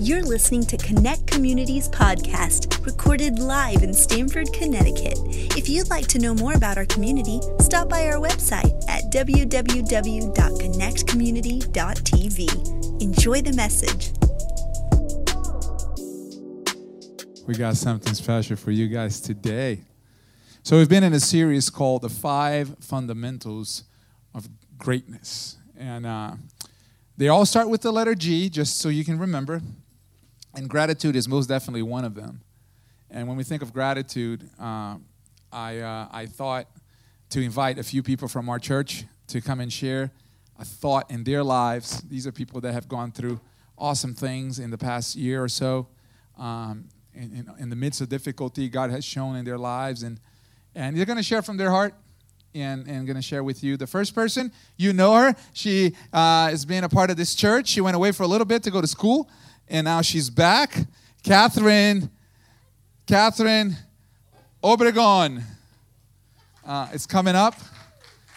You're listening to Connect Communities podcast, recorded live in Stamford, Connecticut. If you'd like to know more about our community, stop by our website at www.connectcommunity.tv. Enjoy the message. We got something special for you guys today. So, we've been in a series called The Five Fundamentals of Greatness. And uh, they all start with the letter G, just so you can remember. And gratitude is most definitely one of them. And when we think of gratitude, uh, I, uh, I thought to invite a few people from our church to come and share a thought in their lives. These are people that have gone through awesome things in the past year or so. Um, in, in, in, the midst of difficulty, God has shown in their lives. And, and they're going to share from their heart and, and going to share with you. The first person, you know her. She uh, has been a part of this church. She went away for a little bit to go to school and now she's back. Catherine, Catherine Obregon uh, is coming up.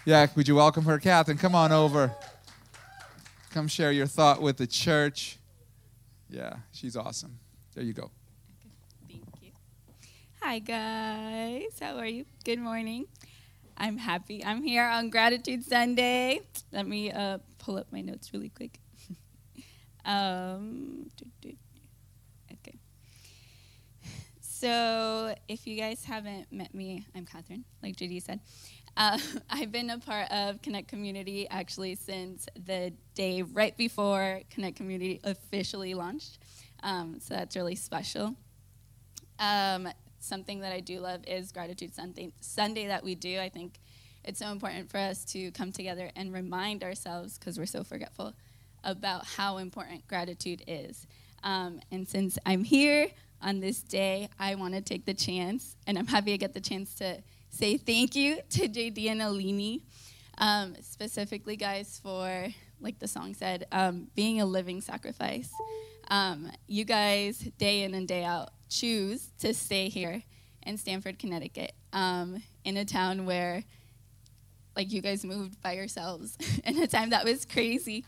Yeah, would you welcome her, Catherine? Come on over. Come share your thought with the church. Yeah, she's awesome. There you go. Thank you. Hi, guys. How are you? Good morning. I'm happy. I'm here on Gratitude Sunday. Let me uh, pull up my notes really quick. Um, okay. So, if you guys haven't met me, I'm Catherine, like JD said. Uh, I've been a part of Connect Community actually since the day right before Connect Community officially launched. Um, so that's really special. Um, something that I do love is Gratitude Sunday, Sunday that we do. I think it's so important for us to come together and remind ourselves, because we're so forgetful, about how important gratitude is. Um, and since I'm here on this day, I want to take the chance, and I'm happy I get the chance to say thank you to JD and Alini, um, specifically, guys, for, like the song said, um, being a living sacrifice. Um, you guys, day in and day out, choose to stay here in Stamford, Connecticut, um, in a town where, like, you guys moved by yourselves in a time that was crazy.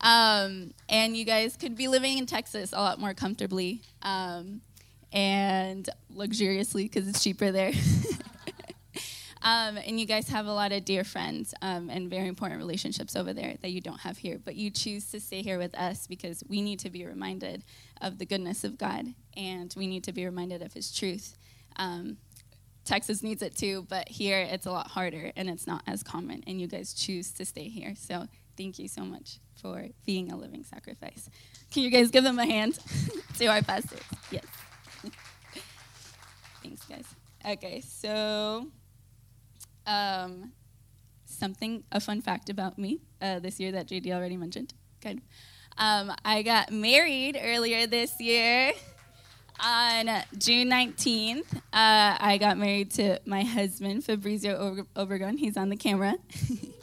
Um, and you guys could be living in Texas a lot more comfortably um, and luxuriously because it's cheaper there. um, and you guys have a lot of dear friends um, and very important relationships over there that you don't have here. But you choose to stay here with us because we need to be reminded of the goodness of God and we need to be reminded of His truth. Um, Texas needs it too, but here it's a lot harder and it's not as common. And you guys choose to stay here. So thank you so much for being a living sacrifice. Can you guys give them a hand to our pastors? Yes. Thanks, guys. Okay, so um, something, a fun fact about me uh, this year that JD already mentioned. Of. Um, I got married earlier this year on June 19th. Uh, I got married to my husband, Fabrizio Obregon. He's on the camera.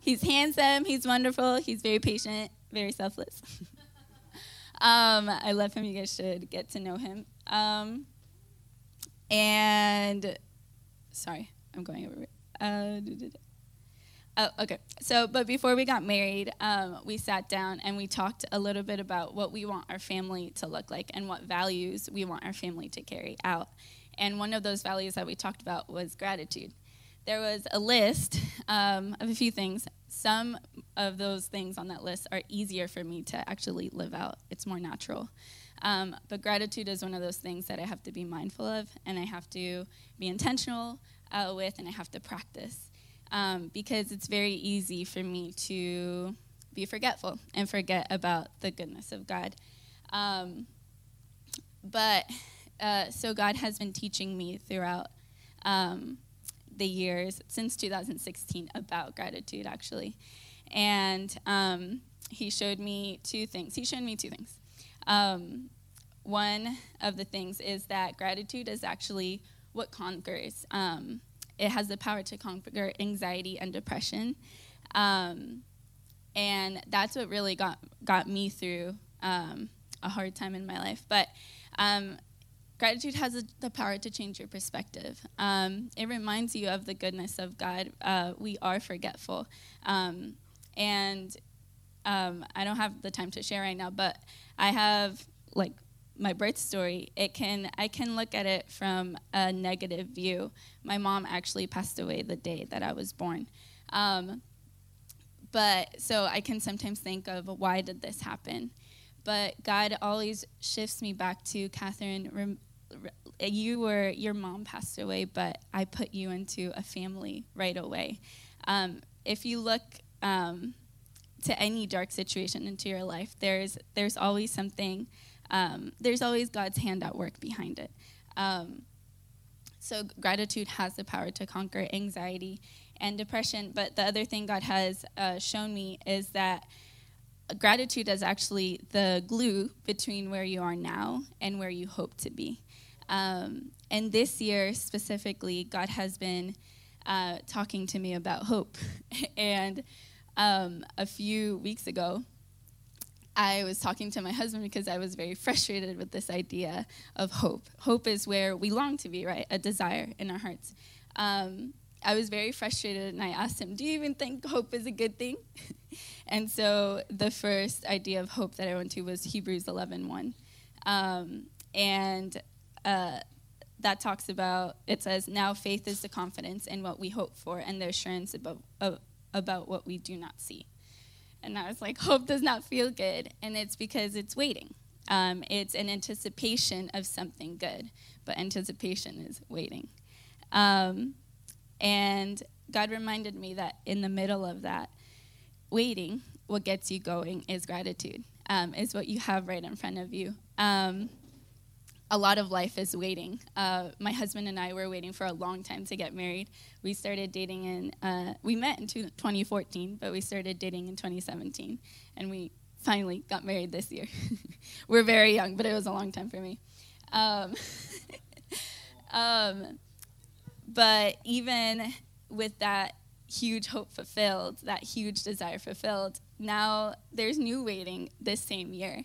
he's handsome, he's wonderful, he's very patient, very selfless. um, I love him. You guys should get to know him. Um, and sorry, I'm going over. Uh, oh, okay. So, but before we got married, um, we sat down and we talked a little bit about what we want our family to look like and what values we want our family to carry out. And one of those values that we talked about was gratitude there was a list um, of a few things. Some of those things on that list are easier for me to actually live out, it's more natural. Um, but gratitude is one of those things that I have to be mindful of, and I have to be intentional uh, with, and I have to practice. Um, because it's very easy for me to be forgetful and forget about the goodness of God. Um, but uh, so God has been teaching me throughout um, the years since 2016 about gratitude, actually. And um, he showed me two things. He showed me two things. Um, one of the things is that gratitude is actually what conquers. Um, it has the power to conquer anxiety and depression. Um, and that's what really got, got me through um, a hard time in my life. But um, Gratitude has a, the power to change your perspective. Um, it reminds you of the goodness of God. Uh, we are forgetful. Um, and um, I don't have the time to share right now, but I have like my birth story. It can I can look at it from a negative view. My mom actually passed away the day that I was born. Um, but so I can sometimes think of why did this happen? But God always shifts me back to Catherine. You were your mom passed away, but I put you into a family right away. Um, if you look um, to any dark situation into your life, there's there's always something. Um, there's always God's hand at work behind it. Um, so gratitude has the power to conquer anxiety and depression. But the other thing God has uh, shown me is that gratitude is actually the glue between where you are now and where you hope to be. Um, and this year specifically, God has been uh, talking to me about hope. and um, a few weeks ago, I was talking to my husband because I was very frustrated with this idea of hope. Hope is where we long to be, right? A desire in our hearts. Um, I was very frustrated and I asked him, Do you even think hope is a good thing? and so the first idea of hope that I went to was Hebrews 11 1. Um, and that talks about, it says, Now faith is the confidence in what we hope for and the assurance about, uh, about what we do not see. And I was like, Hope does not feel good. And it's because it's waiting. Um, it's an anticipation of something good, but anticipation is waiting. Um, and God reminded me that in the middle of that, waiting, what gets you going is gratitude, um, is what you have right in front of you. Um, a lot of life is waiting. Uh, my husband and I were waiting for a long time to get married. We started dating in, uh, we met in 2014, but we started dating in 2017, and we finally got married this year. we're very young, but it was a long time for me. Um, um, but even with that huge hope fulfilled, that huge desire fulfilled, now there's new waiting this same year.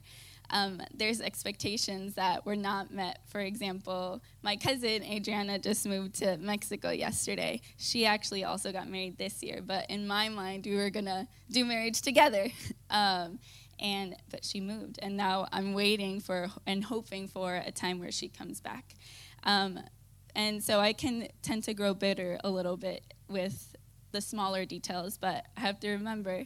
Um, there's expectations that were not met. For example, my cousin Adriana just moved to Mexico yesterday. She actually also got married this year, but in my mind, we were gonna do marriage together. um, and but she moved, and now I'm waiting for and hoping for a time where she comes back. Um, and so I can tend to grow bitter a little bit with the smaller details, but I have to remember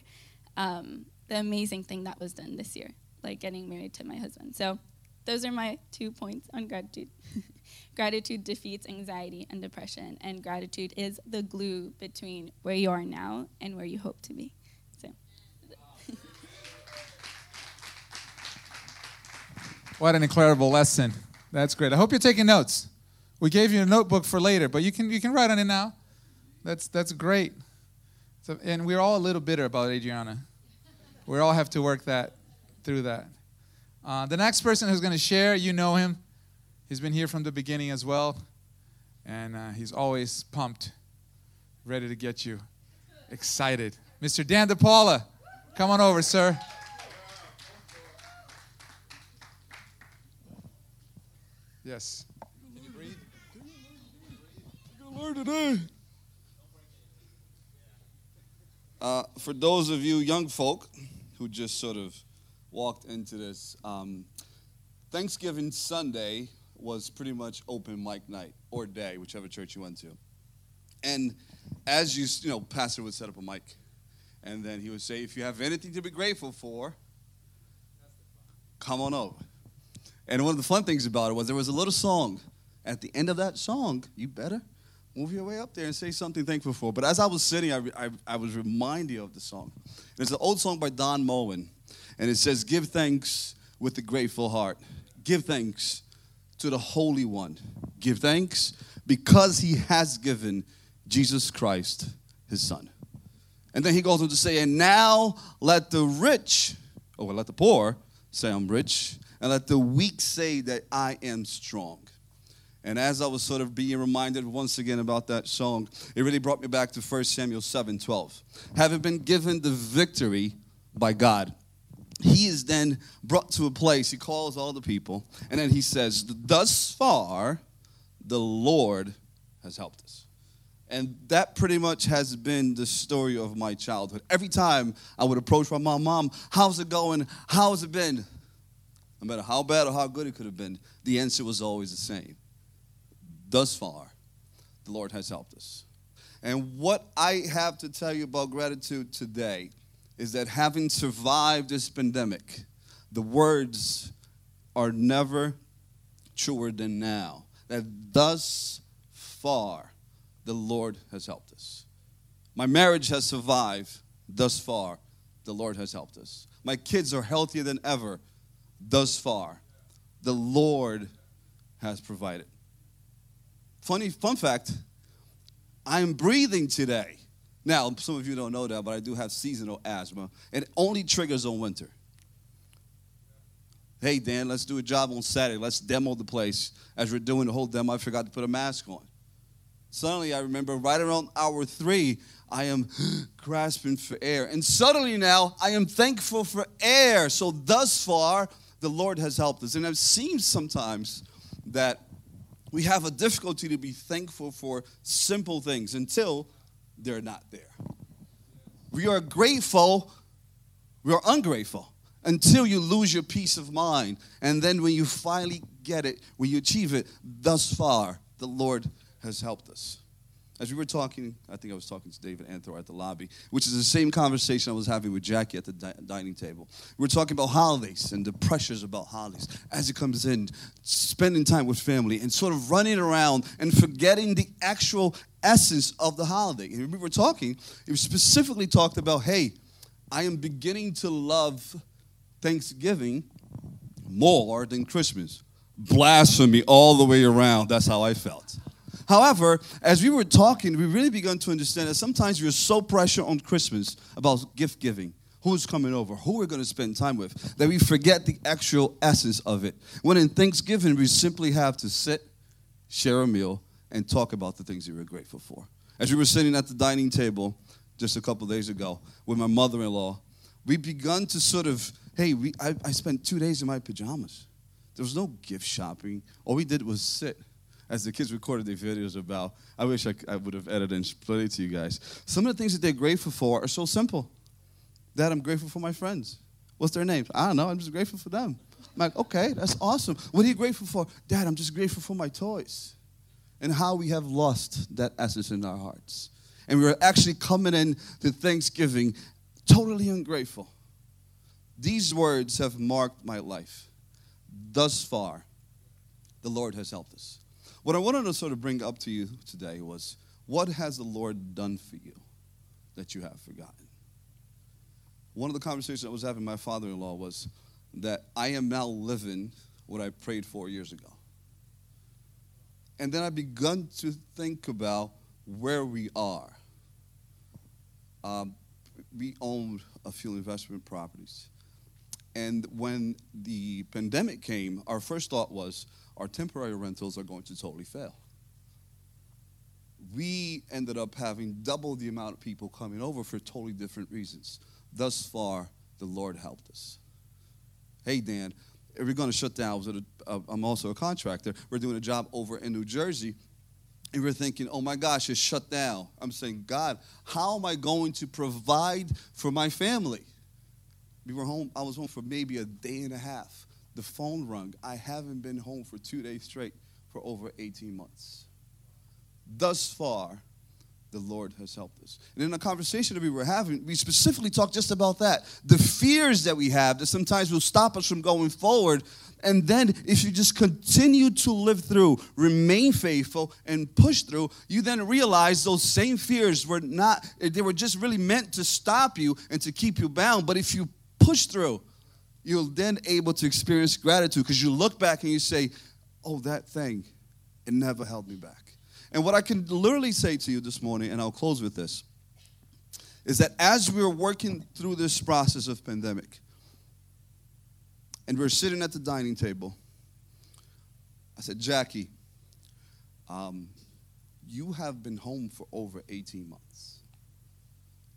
um, the amazing thing that was done this year, like getting married to my husband. So those are my two points on gratitude. gratitude defeats anxiety and depression, and gratitude is the glue between where you are now and where you hope to be. So. what an incredible lesson. That's great. I hope you're taking notes. We gave you a notebook for later, but you can you can write on it now. That's that's great. So, and we're all a little bitter about Adriana. We all have to work that through that. Uh, the next person who's going to share, you know him. He's been here from the beginning as well, and uh, he's always pumped, ready to get you excited. Mr. Dan DePaula, come on over, sir. Yes. Can You read. Good lord today. Uh, for those of you young folk who just sort of walked into this, um, Thanksgiving Sunday was pretty much open mic night or day, whichever church you went to. And as you, you know, pastor would set up a mic, and then he would say, if you have anything to be grateful for, come on over. And one of the fun things about it was there was a little song. At the end of that song, you better move your way up there and say something thankful for. But as I was sitting, I, I, I was reminded of the song. It's an old song by Don Moen, and it says, Give thanks with a grateful heart. Give thanks to the Holy One. Give thanks because he has given Jesus Christ his Son. And then he goes on to say, And now let the rich, oh, or let the poor say, I'm rich, and let the weak say that I am strong. And as I was sort of being reminded once again about that song, it really brought me back to 1 Samuel 7 12. Having been given the victory by God, he is then brought to a place, he calls all the people, and then he says, Thus far, the Lord has helped us. And that pretty much has been the story of my childhood. Every time I would approach my mom, Mom, how's it going? How's it been? No matter how bad or how good it could have been, the answer was always the same. Thus far, the Lord has helped us. And what I have to tell you about gratitude today is that having survived this pandemic, the words are never truer than now. That thus far, the Lord has helped us. My marriage has survived thus far. The Lord has helped us. My kids are healthier than ever thus far. The Lord has provided. Funny fun fact I am breathing today. Now, some of you don't know that, but I do have seasonal asthma. It only triggers on winter. Hey, Dan, let's do a job on Saturday. Let's demo the place. As we're doing the whole demo, I forgot to put a mask on. Suddenly, I remember right around hour three, I am grasping for air. And suddenly now, I am thankful for air. So, thus far, the Lord has helped us. And it seems sometimes that we have a difficulty to be thankful for simple things until they're not there. We are grateful, we are ungrateful until you lose your peace of mind. And then when you finally get it, when you achieve it, thus far, the Lord has helped us. As we were talking, I think I was talking to David Anthor at the lobby, which is the same conversation I was having with Jackie at the di- dining table. We are talking about holidays and the pressures about holidays as it comes in, spending time with family and sort of running around and forgetting the actual essence of the holiday. And we were talking, it specifically talked about, hey, I am beginning to love Thanksgiving more than Christmas. Blasphemy all the way around. That's how I felt. However, as we were talking, we really began to understand that sometimes we're so pressure on Christmas about gift giving, who's coming over, who we're going to spend time with, that we forget the actual essence of it. When in Thanksgiving, we simply have to sit, share a meal, and talk about the things you we're grateful for. As we were sitting at the dining table just a couple days ago with my mother in law, we begun to sort of Hey, we, I, I spent two days in my pajamas. There was no gift shopping. All we did was sit. As the kids recorded their videos about, I wish I, I would have edited and played it to you guys. Some of the things that they're grateful for are so simple. Dad, I'm grateful for my friends. What's their names? I don't know. I'm just grateful for them. I'm like, okay, that's awesome. What are you grateful for? Dad, I'm just grateful for my toys. And how we have lost that essence in our hearts. And we're actually coming in to Thanksgiving totally ungrateful. These words have marked my life. Thus far, the Lord has helped us. What I wanted to sort of bring up to you today was what has the Lord done for you that you have forgotten? One of the conversations I was having with my father in law was that I am now living what I prayed for years ago. And then I begun to think about where we are. Um, we owned a few investment properties. And when the pandemic came, our first thought was our temporary rentals are going to totally fail. We ended up having double the amount of people coming over for totally different reasons. Thus far, the Lord helped us. Hey, Dan, we're going to shut down. Uh, I'm also a contractor. We're doing a job over in New Jersey. And we're thinking, oh my gosh, it's shut down. I'm saying, God, how am I going to provide for my family? We were home, I was home for maybe a day and a half. The phone rung. I haven't been home for two days straight for over 18 months. Thus far, the Lord has helped us. And in a conversation that we were having, we specifically talked just about that. The fears that we have that sometimes will stop us from going forward. And then, if you just continue to live through, remain faithful, and push through, you then realize those same fears were not, they were just really meant to stop you and to keep you bound. But if you push through, you'll then able to experience gratitude because you look back and you say, oh, that thing, it never held me back. And what I can literally say to you this morning, and I'll close with this, is that as we're working through this process of pandemic, and we're sitting at the dining table, I said, Jackie, um, you have been home for over 18 months.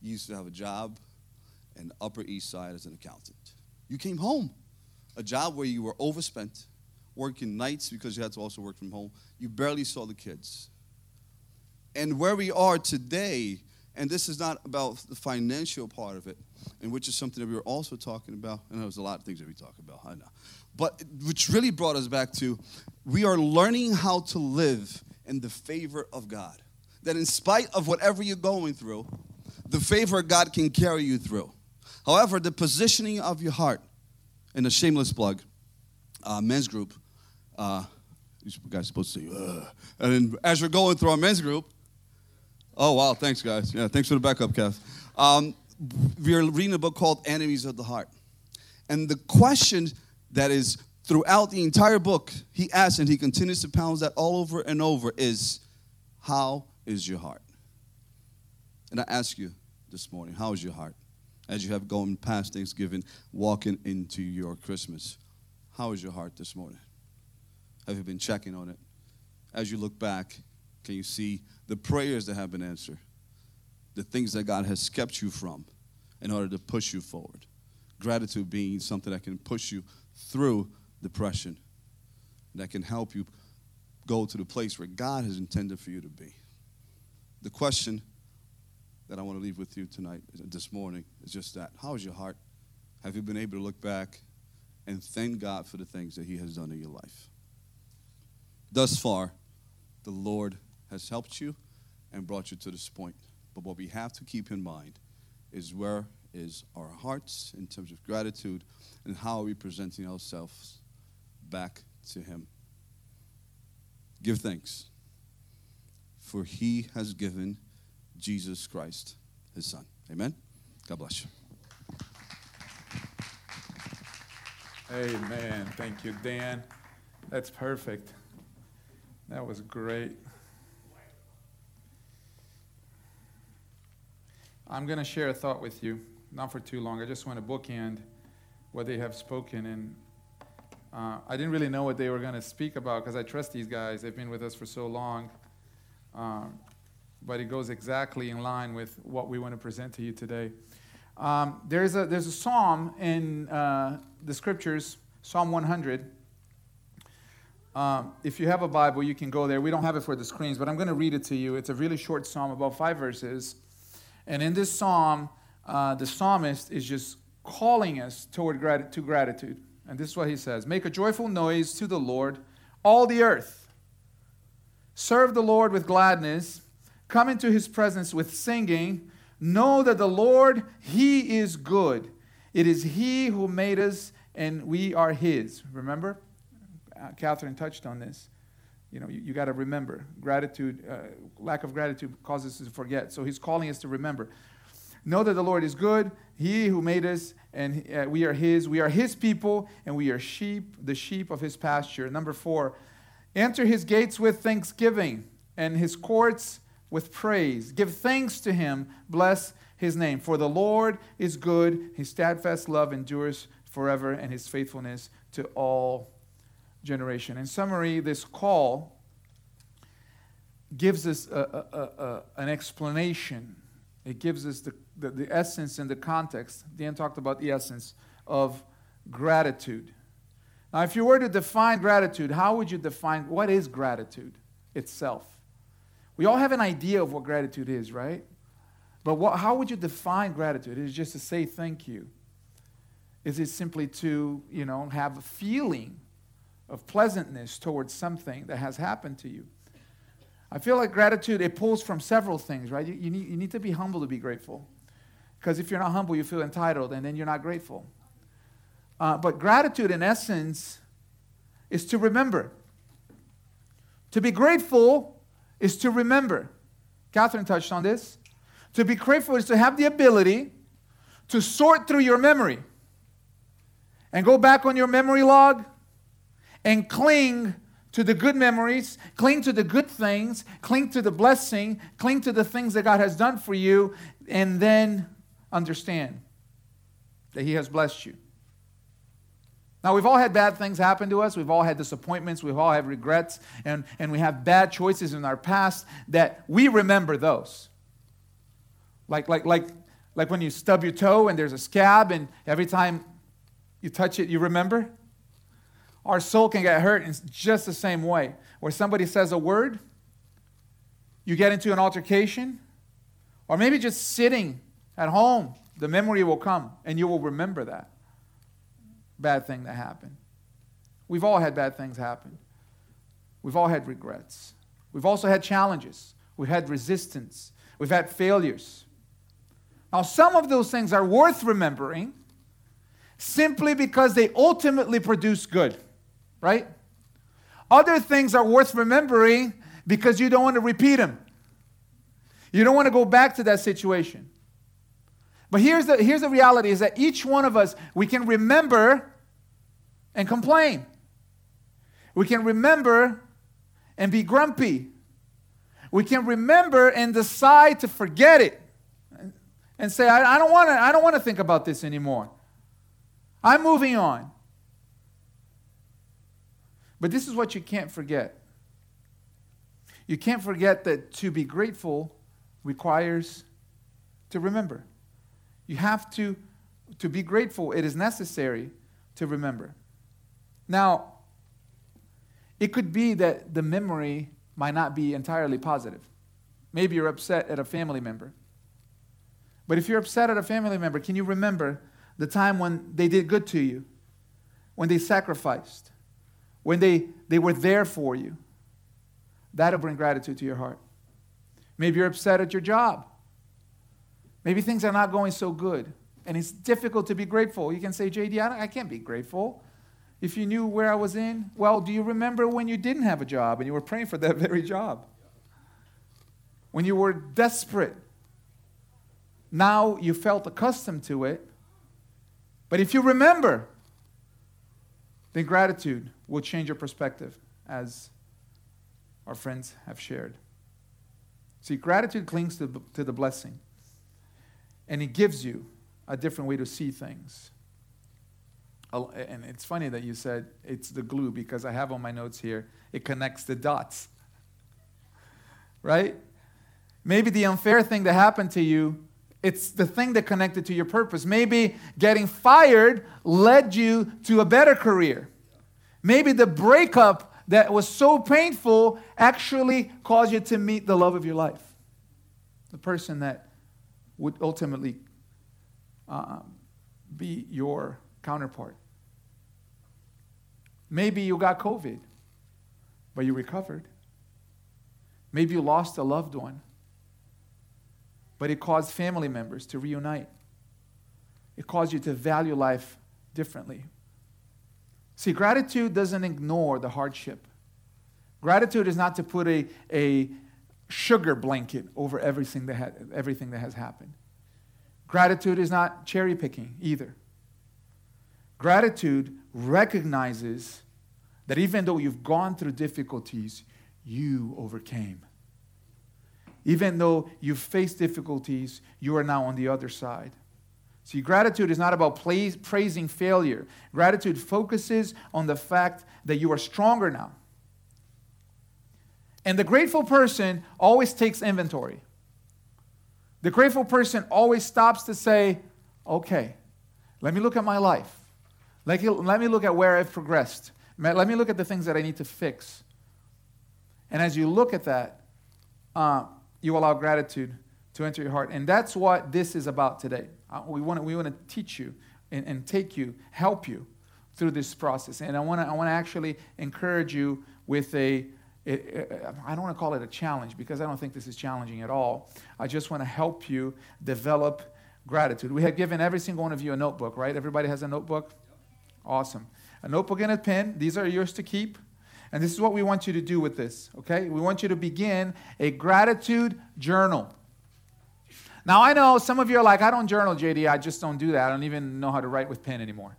You used to have a job, and Upper East Side as an accountant. You came home, a job where you were overspent, working nights because you had to also work from home. You barely saw the kids. And where we are today, and this is not about the financial part of it, and which is something that we were also talking about. And there's a lot of things that we talk about, I know. But which really brought us back to we are learning how to live in the favor of God. That in spite of whatever you're going through, the favor of God can carry you through. However, the positioning of your heart, in a shameless plug, uh, men's group, uh, you guys are supposed to say, and as you're going through our men's group, oh wow, thanks guys, yeah, thanks for the backup, Kev. Um, we're reading a book called Enemies of the Heart, and the question that is throughout the entire book, he asks and he continues to pound that all over and over is, how is your heart? And I ask you this morning, how is your heart? As you have gone past Thanksgiving, walking into your Christmas, how is your heart this morning? Have you been checking on it? As you look back, can you see the prayers that have been answered? The things that God has kept you from in order to push you forward. Gratitude being something that can push you through depression, that can help you go to the place where God has intended for you to be. The question that I want to leave with you tonight, this morning, is just that. How is your heart? Have you been able to look back and thank God for the things that He has done in your life? Thus far, the Lord has helped you and brought you to this point. But what we have to keep in mind is where is our hearts in terms of gratitude and how are we presenting ourselves back to Him. Give thanks, for He has given Jesus Christ, His Son. Amen. God bless you. Amen. Thank you, Dan. That's perfect. That was great. I'm going to share a thought with you, not for too long. I just want to bookend what they have spoken. And uh, I didn't really know what they were going to speak about because I trust these guys. They've been with us for so long. Uh, but it goes exactly in line with what we want to present to you today. Um, there's, a, there's a psalm in uh, the scriptures, Psalm 100. Um, if you have a Bible, you can go there. We don't have it for the screens, but I'm going to read it to you. It's a really short psalm, about five verses. And in this psalm, uh, the psalmist is just calling us toward grat- to gratitude. And this is what he says Make a joyful noise to the Lord, all the earth. Serve the Lord with gladness. Come into his presence with singing. Know that the Lord, he is good. It is he who made us, and we are his. Remember? Uh, Catherine touched on this. You know, you, you got to remember. Gratitude, uh, lack of gratitude causes us to forget. So he's calling us to remember. Know that the Lord is good. He who made us, and uh, we are his. We are his people, and we are sheep, the sheep of his pasture. Number four, enter his gates with thanksgiving and his courts with praise. Give thanks to him. Bless his name. For the Lord is good. His steadfast love endures forever, and his faithfulness to all generation. In summary, this call gives us a, a, a, an explanation. It gives us the, the, the essence and the context. Dan talked about the essence of gratitude. Now, if you were to define gratitude, how would you define what is gratitude itself? We all have an idea of what gratitude is, right? But what, how would you define gratitude? Is it just to say thank you? Is it simply to, you know, have a feeling of pleasantness towards something that has happened to you. I feel like gratitude, it pulls from several things, right? You, you, need, you need to be humble to be grateful. Because if you're not humble, you feel entitled, and then you're not grateful. Uh, but gratitude, in essence, is to remember. To be grateful is to remember. Catherine touched on this. To be grateful is to have the ability to sort through your memory and go back on your memory log and cling to the good memories, cling to the good things, cling to the blessing, cling to the things that God has done for you, and then understand that He has blessed you. Now, we've all had bad things happen to us. We've all had disappointments. We've all had regrets. And, and we have bad choices in our past that we remember those. Like, like, like, like when you stub your toe and there's a scab, and every time you touch it, you remember? Our soul can get hurt in just the same way. Where somebody says a word, you get into an altercation, or maybe just sitting at home, the memory will come and you will remember that bad thing that happened. We've all had bad things happen. We've all had regrets. We've also had challenges. We've had resistance. We've had failures. Now, some of those things are worth remembering simply because they ultimately produce good, right? Other things are worth remembering because you don't want to repeat them. You don't want to go back to that situation. But here's the, here's the reality is that each one of us, we can remember and complain. We can remember and be grumpy. We can remember and decide to forget it and say, I, I don't want to I don't want to think about this anymore. I'm moving on. But this is what you can't forget. You can't forget that to be grateful requires to remember. You have to, to be grateful. It is necessary to remember. Now, it could be that the memory might not be entirely positive. Maybe you're upset at a family member. But if you're upset at a family member, can you remember the time when they did good to you? When they sacrificed? When they, they were there for you? That'll bring gratitude to your heart. Maybe you're upset at your job. Maybe things are not going so good. And it's difficult to be grateful. You can say, JD, I, I can't be grateful. If you knew where I was in, well, do you remember when you didn't have a job and you were praying for that very job? When you were desperate. Now you felt accustomed to it. But if you remember, then gratitude will change your perspective, as our friends have shared. See, gratitude clings to the, to the blessing and it gives you a different way to see things. And it's funny that you said it's the glue because I have on my notes here, it connects the dots. Right? Maybe the unfair thing that happened to you, it's the thing that connected to your purpose. Maybe getting fired led you to a better career. Maybe the breakup that was so painful actually caused you to meet the love of your life. The person that would ultimately uh, be your counterpart. Maybe you got COVID, but you recovered. Maybe you lost a loved one, but it caused family members to reunite. It caused you to value life differently. See, gratitude doesn't ignore the hardship. Gratitude is not to put a, a, sugar blanket over everything that, ha- everything that has happened. Gratitude is not cherry picking either. Gratitude recognizes that even though you've gone through difficulties, you overcame. Even though you face difficulties, you are now on the other side. See, gratitude is not about praising failure. Gratitude focuses on the fact that you are stronger now. And the grateful person always takes inventory. The grateful person always stops to say, okay, let me look at my life. Let me, look at where I've progressed. Let me look at the things that I need to fix. And as you look at that, uh, you allow gratitude to enter your heart. And that's what this is about today. Uh, we want to we wanna teach you and, and take you, help you through this process. And I want to I wanna actually encourage you with a it, it, I don't want to call it a challenge because I don't think this is challenging at all. I just want to help you develop gratitude. We have given every single one of you a notebook, right? Everybody has a notebook? Awesome. A notebook and a pen. These are yours to keep. And this is what we want you to do with this, okay? We want you to begin a gratitude journal. Now, I know some of you are like, I don't journal, JD. I just don't do that. I don't even know how to write with pen anymore.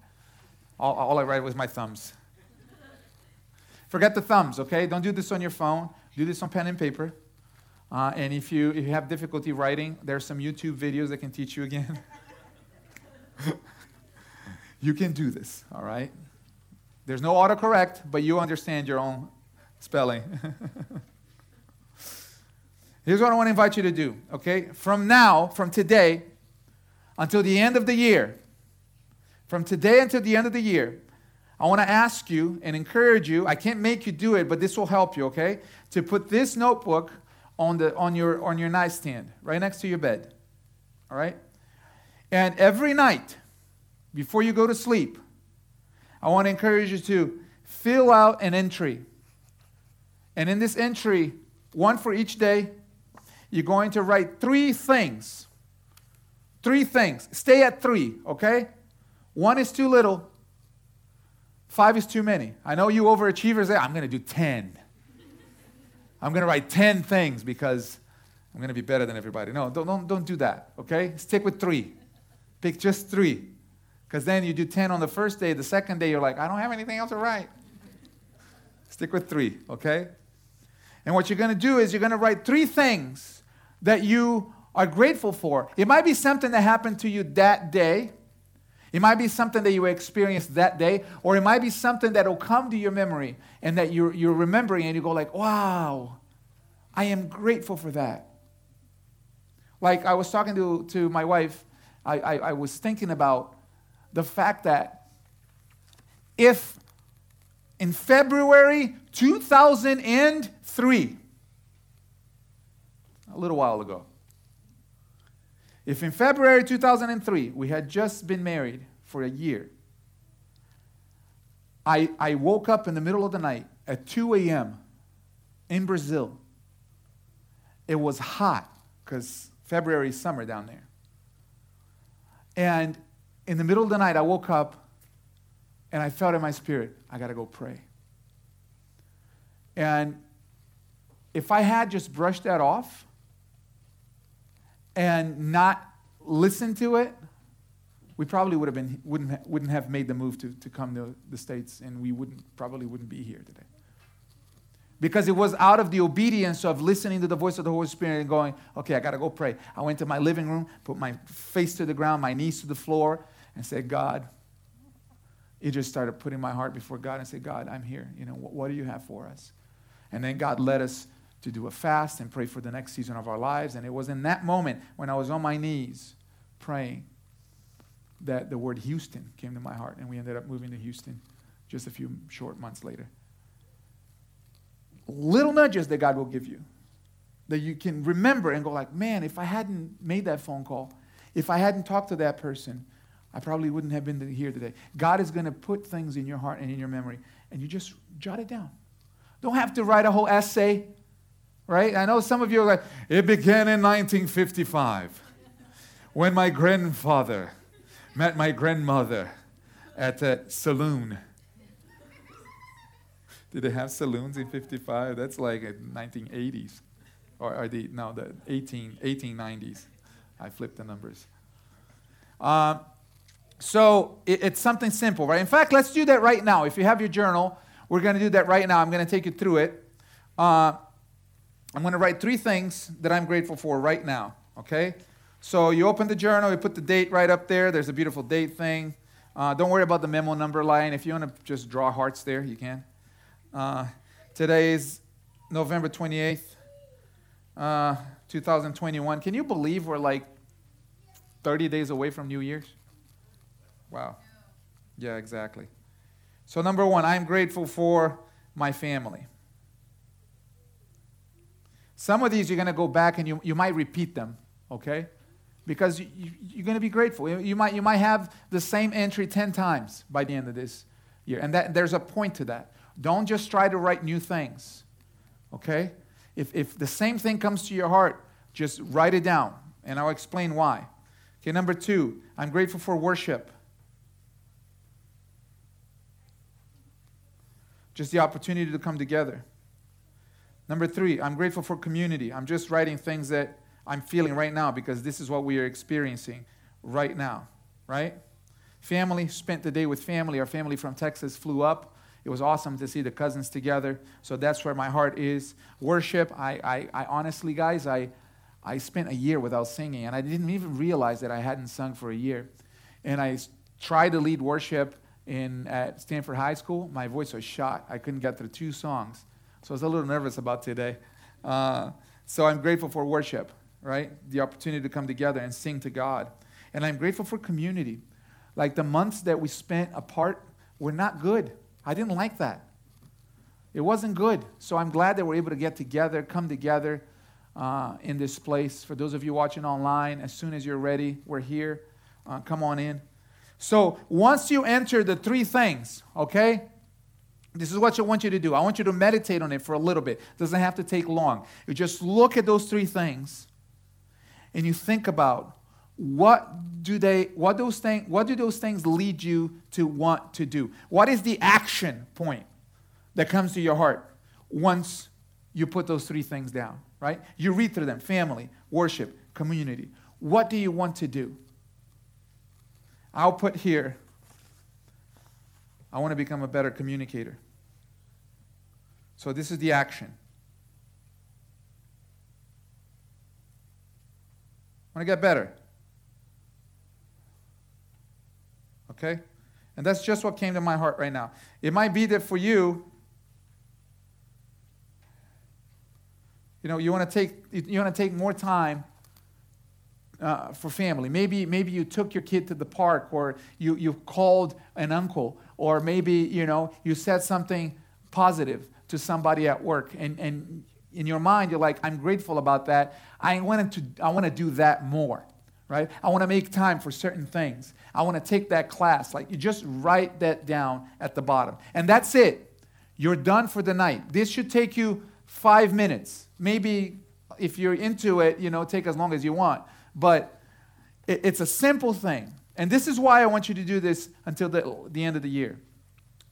All, all I write with my thumbs. Forget the thumbs, okay? Don't do this on your phone. Do this on pen and paper. Uh, and if you, if you have difficulty writing, there's some YouTube videos that can teach you again. you can do this, all right? There's no autocorrect, but you understand your own spelling. Here's what I want to invite you to do, okay? From now, from today until the end of the year, from today until the end of the year, I want to ask you and encourage you. I can't make you do it, but this will help you, okay? To put this notebook on, the, on, your, on your nightstand, right next to your bed. All right? And every night, before you go to sleep, I want to encourage you to fill out an entry. And in this entry, one for each day, you're going to write three things. Three things. Stay at three, okay? One is too little, five is too many. I know you overachievers say, I'm going to do 10. I'm going to write 10 things because I'm going to be better than everybody. No, don't, don't, don't do that, okay? Stick with three. Pick just three. Because then you do 10 on the first day, the second day, you're like, I don't have anything else to write. Stick with three, okay? And what you're to do is you're to write three things that you are grateful for. It might be something that happened to you that day. It might be something that you experienced that day, or it might be something that will come to your memory and that you're, you're remembering and you go like, wow, I am grateful for that. Like I was talking to, to my wife, I, I, I was thinking about the fact that if in February 2003, a little while ago. If in February 2003 we had just been married for a year, I, I woke up in the middle of the night at 2 a.m. in Brazil. It was hot because February is summer down there. And in the middle of the night, I woke up and I felt in my spirit, I got to go pray. And if I had just brushed that off, and not listened to it, we probably would have been, wouldn't, wouldn't have made the move to, to come to the States, and we wouldn't, probably wouldn't be here today. Because it was out of the obedience of listening to the voice of the Holy Spirit and going, okay, I got to go pray. I went to my living room, put my face to the ground, my knees to the floor, and say, God, it just started putting my heart before God and say, God, I'm here. You know, what, what do you have for us? And then God led us to do a fast and pray for the next season of our lives. And it was in that moment when I was on my knees praying that the word Houston came to my heart. And we ended up moving to Houston just a few short months later. Little nudges that God will give you that you can remember and go like, man, if I hadn't made that phone call, if I hadn't talked to that person, I probably wouldn't have been here today. God is going to put things in your heart and in your memory, and you just jot it down. Don't have to write a whole essay right? I know some of you are like, it began in 1955 when my grandfather met my grandmother at a saloon. Did they have saloons in 55? That's like 1980s. Or are the, no, the 18, 1890s. I flipped the numbers. Um, so it, it's something simple, right? In fact, let's do that right now. If you have your journal, we're going to do that right now. I'm going to take you through it. Uh, I'm going to write three things that I'm grateful for right now, okay? So you open the journal, you put the date right up there. There's a beautiful date thing. Uh, don't worry about the memo number line. If you want to just draw hearts there, you can. Uh, today is November 28th, uh, 2021. Can you believe we're like 30 days away from New Year's? Wow. Yeah, exactly. So, number one, I'm grateful for my family. Some of these you're going to go back and you, you might repeat them, okay? Because you, you, are going to be grateful. You, you, might, you might have the same entry 10 times by the end of this year. And that, there's a point to that. Don't just try to write new things, okay? If, if the same thing comes to your heart, just write it down, and I'll explain why. Okay, number two, I'm grateful for worship. Just the opportunity to come together. Number three, I'm grateful for community. I'm just writing things that I'm feeling right now because this is what we are experiencing right now, right? Family, spent the day with family. Our family from Texas flew up. It was awesome to see the cousins together. So that's where my heart is. Worship, I, I, I honestly, guys, I, I spent a year without singing, and I didn't even realize that I hadn't sung for a year. And I tried to lead worship in, at Stamford High School. My voice was shot. I couldn't get through two songs. So I was a little nervous about today. Uh, so I'm grateful for worship, right? The opportunity to come together and sing to God. And I'm grateful for community. Like the months that we spent apart were not good. I didn't like that. It wasn't good. So I'm glad that we're able to get together, come together. uh, in this place. For those of you watching online, as soon as you're ready, we're here. Uh, come on in. So once you enter the three things, okay, this is what I want you to do. I want you to meditate on it for a little bit. It doesn't have to take long. You just look at those three things and you think about what do they what those things what do those things lead you to want to do? What is the action point that comes to your heart once you put those three things down, right? You read through them, family, worship, community. What do you want to do? I'll put here I want to become a better communicator. So this is the action. I want to get better. Okay? And that's just what came to my heart right now. It might be that for you, you know, you want to take you want to take more time uh, for family. Maybe maybe you took your kid to the park, or you you called an uncle, or maybe you know you said something positive to somebody at work, and and in your mind you're like, I'm grateful about that. I wanted to I want to do that more, right? I want to make time for certain things. I want to take that class. Like you just write that down at the bottom. And that's it. You're done for the night. This should take you five minutes. Maybe if you're into it, you know, take as long as you want. But it, it's a simple thing. And this is why I want you to do this until the, the end of the year.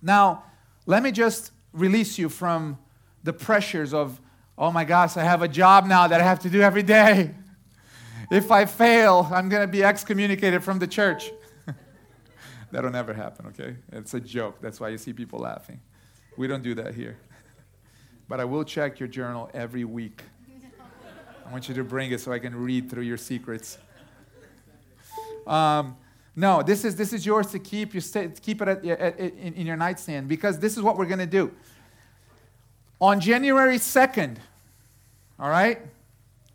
Now, let me just release you from the pressures of, oh my gosh, I have a job now that I have to do every day. If I fail, I'm going to be excommunicated from the church. That'll never happen, okay? It's a joke. That's why you see people laughing. We don't do that here. But I will check your journal every week. I want you to bring it so I can read through your secrets. Um, no, this is, this is yours to keep. You stay, keep it at, at, in, in your nightstand because this is what we're going to do. On January 2nd, all right,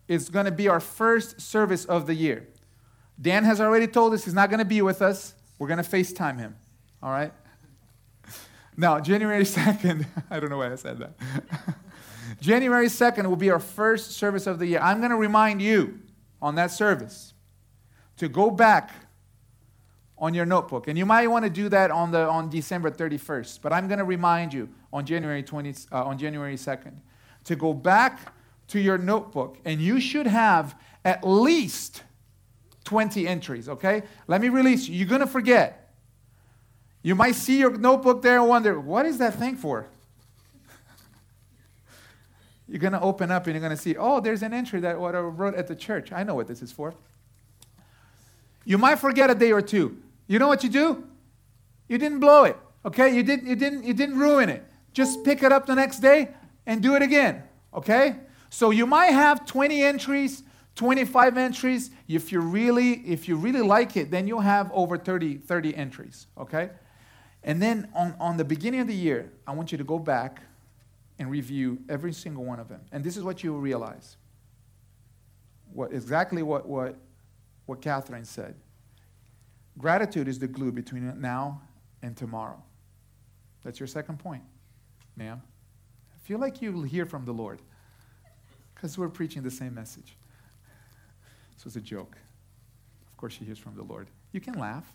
it's going to be our first service of the year. Dan has already told us he's not going to be with us. We're going to FaceTime him. All right? Now, January 2nd, I don't know why I said that. January 2nd will be our first service of the year. I'm going to remind you on that service to go back on your notebook. And you might want to do that on, the, on December 31st. But I'm going to remind you on January, 20, uh, on January 2nd to go back to your notebook. And you should have at least 20 entries, okay? Let me release you. You're going to forget. You might see your notebook there and wonder, what is that thing for? You're going to open up and you're going to see, oh, there's an entry that what I wrote at the church. I know what this is for. You might forget a day or two. You know what you do? You didn't blow it, okay? You didn't, you didn't, you didn't ruin it. Just pick it up the next day and do it again, okay? So you might have 20 entries 25 entries. If you really, if you really like it, then you'll have over 30, 30 entries, okay? And then on, on the beginning of the year, I want you to go back and review every single one of them. And this is what you will realize. What, exactly what, what, what Catherine said. Gratitude is the glue between now and tomorrow. That's your second point, ma'am. I feel like you'll hear from the Lord because we're preaching the same message. This was a joke. Of course, she hears from the Lord. You can laugh,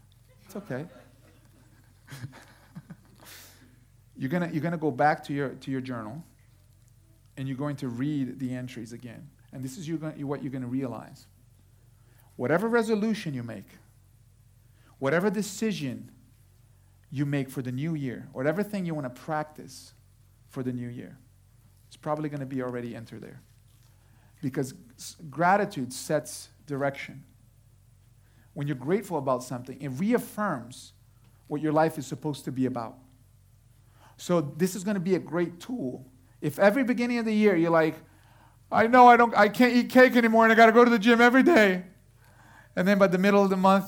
it's okay. you're going you're gonna go back to your, to your journal and you're going to read the entries again. And this is you going, what you're going to realize. Whatever resolution you make, whatever decision you make for the new year, whatever thing you want to practice for the new year, it's probably going to be already entered there. Because gratitude sets direction. When you're grateful about something, it reaffirms what your life is supposed to be about. So this is going to be a great tool. If every beginning of the year you're like, I know I don't I can't eat cake anymore and I got to go to the gym every day. And then by the middle of the month,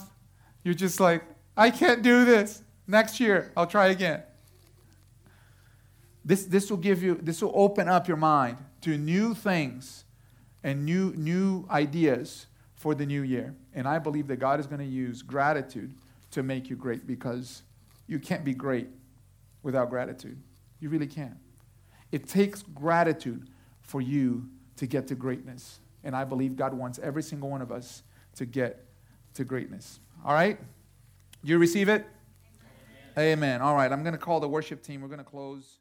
you're just like, I can't do this. Next year, I'll try again. This, this will give you, this will open up your mind to new things and new, new ideas for the new year. And I believe that God is going to use gratitude to make you great because you can't be great without gratitude. You really can't. It takes gratitude for you to get to greatness. And I believe God wants every single one of us to get to greatness. All right? You receive it? Amen. Amen. All right, I'm going to call the worship team. We're going to close.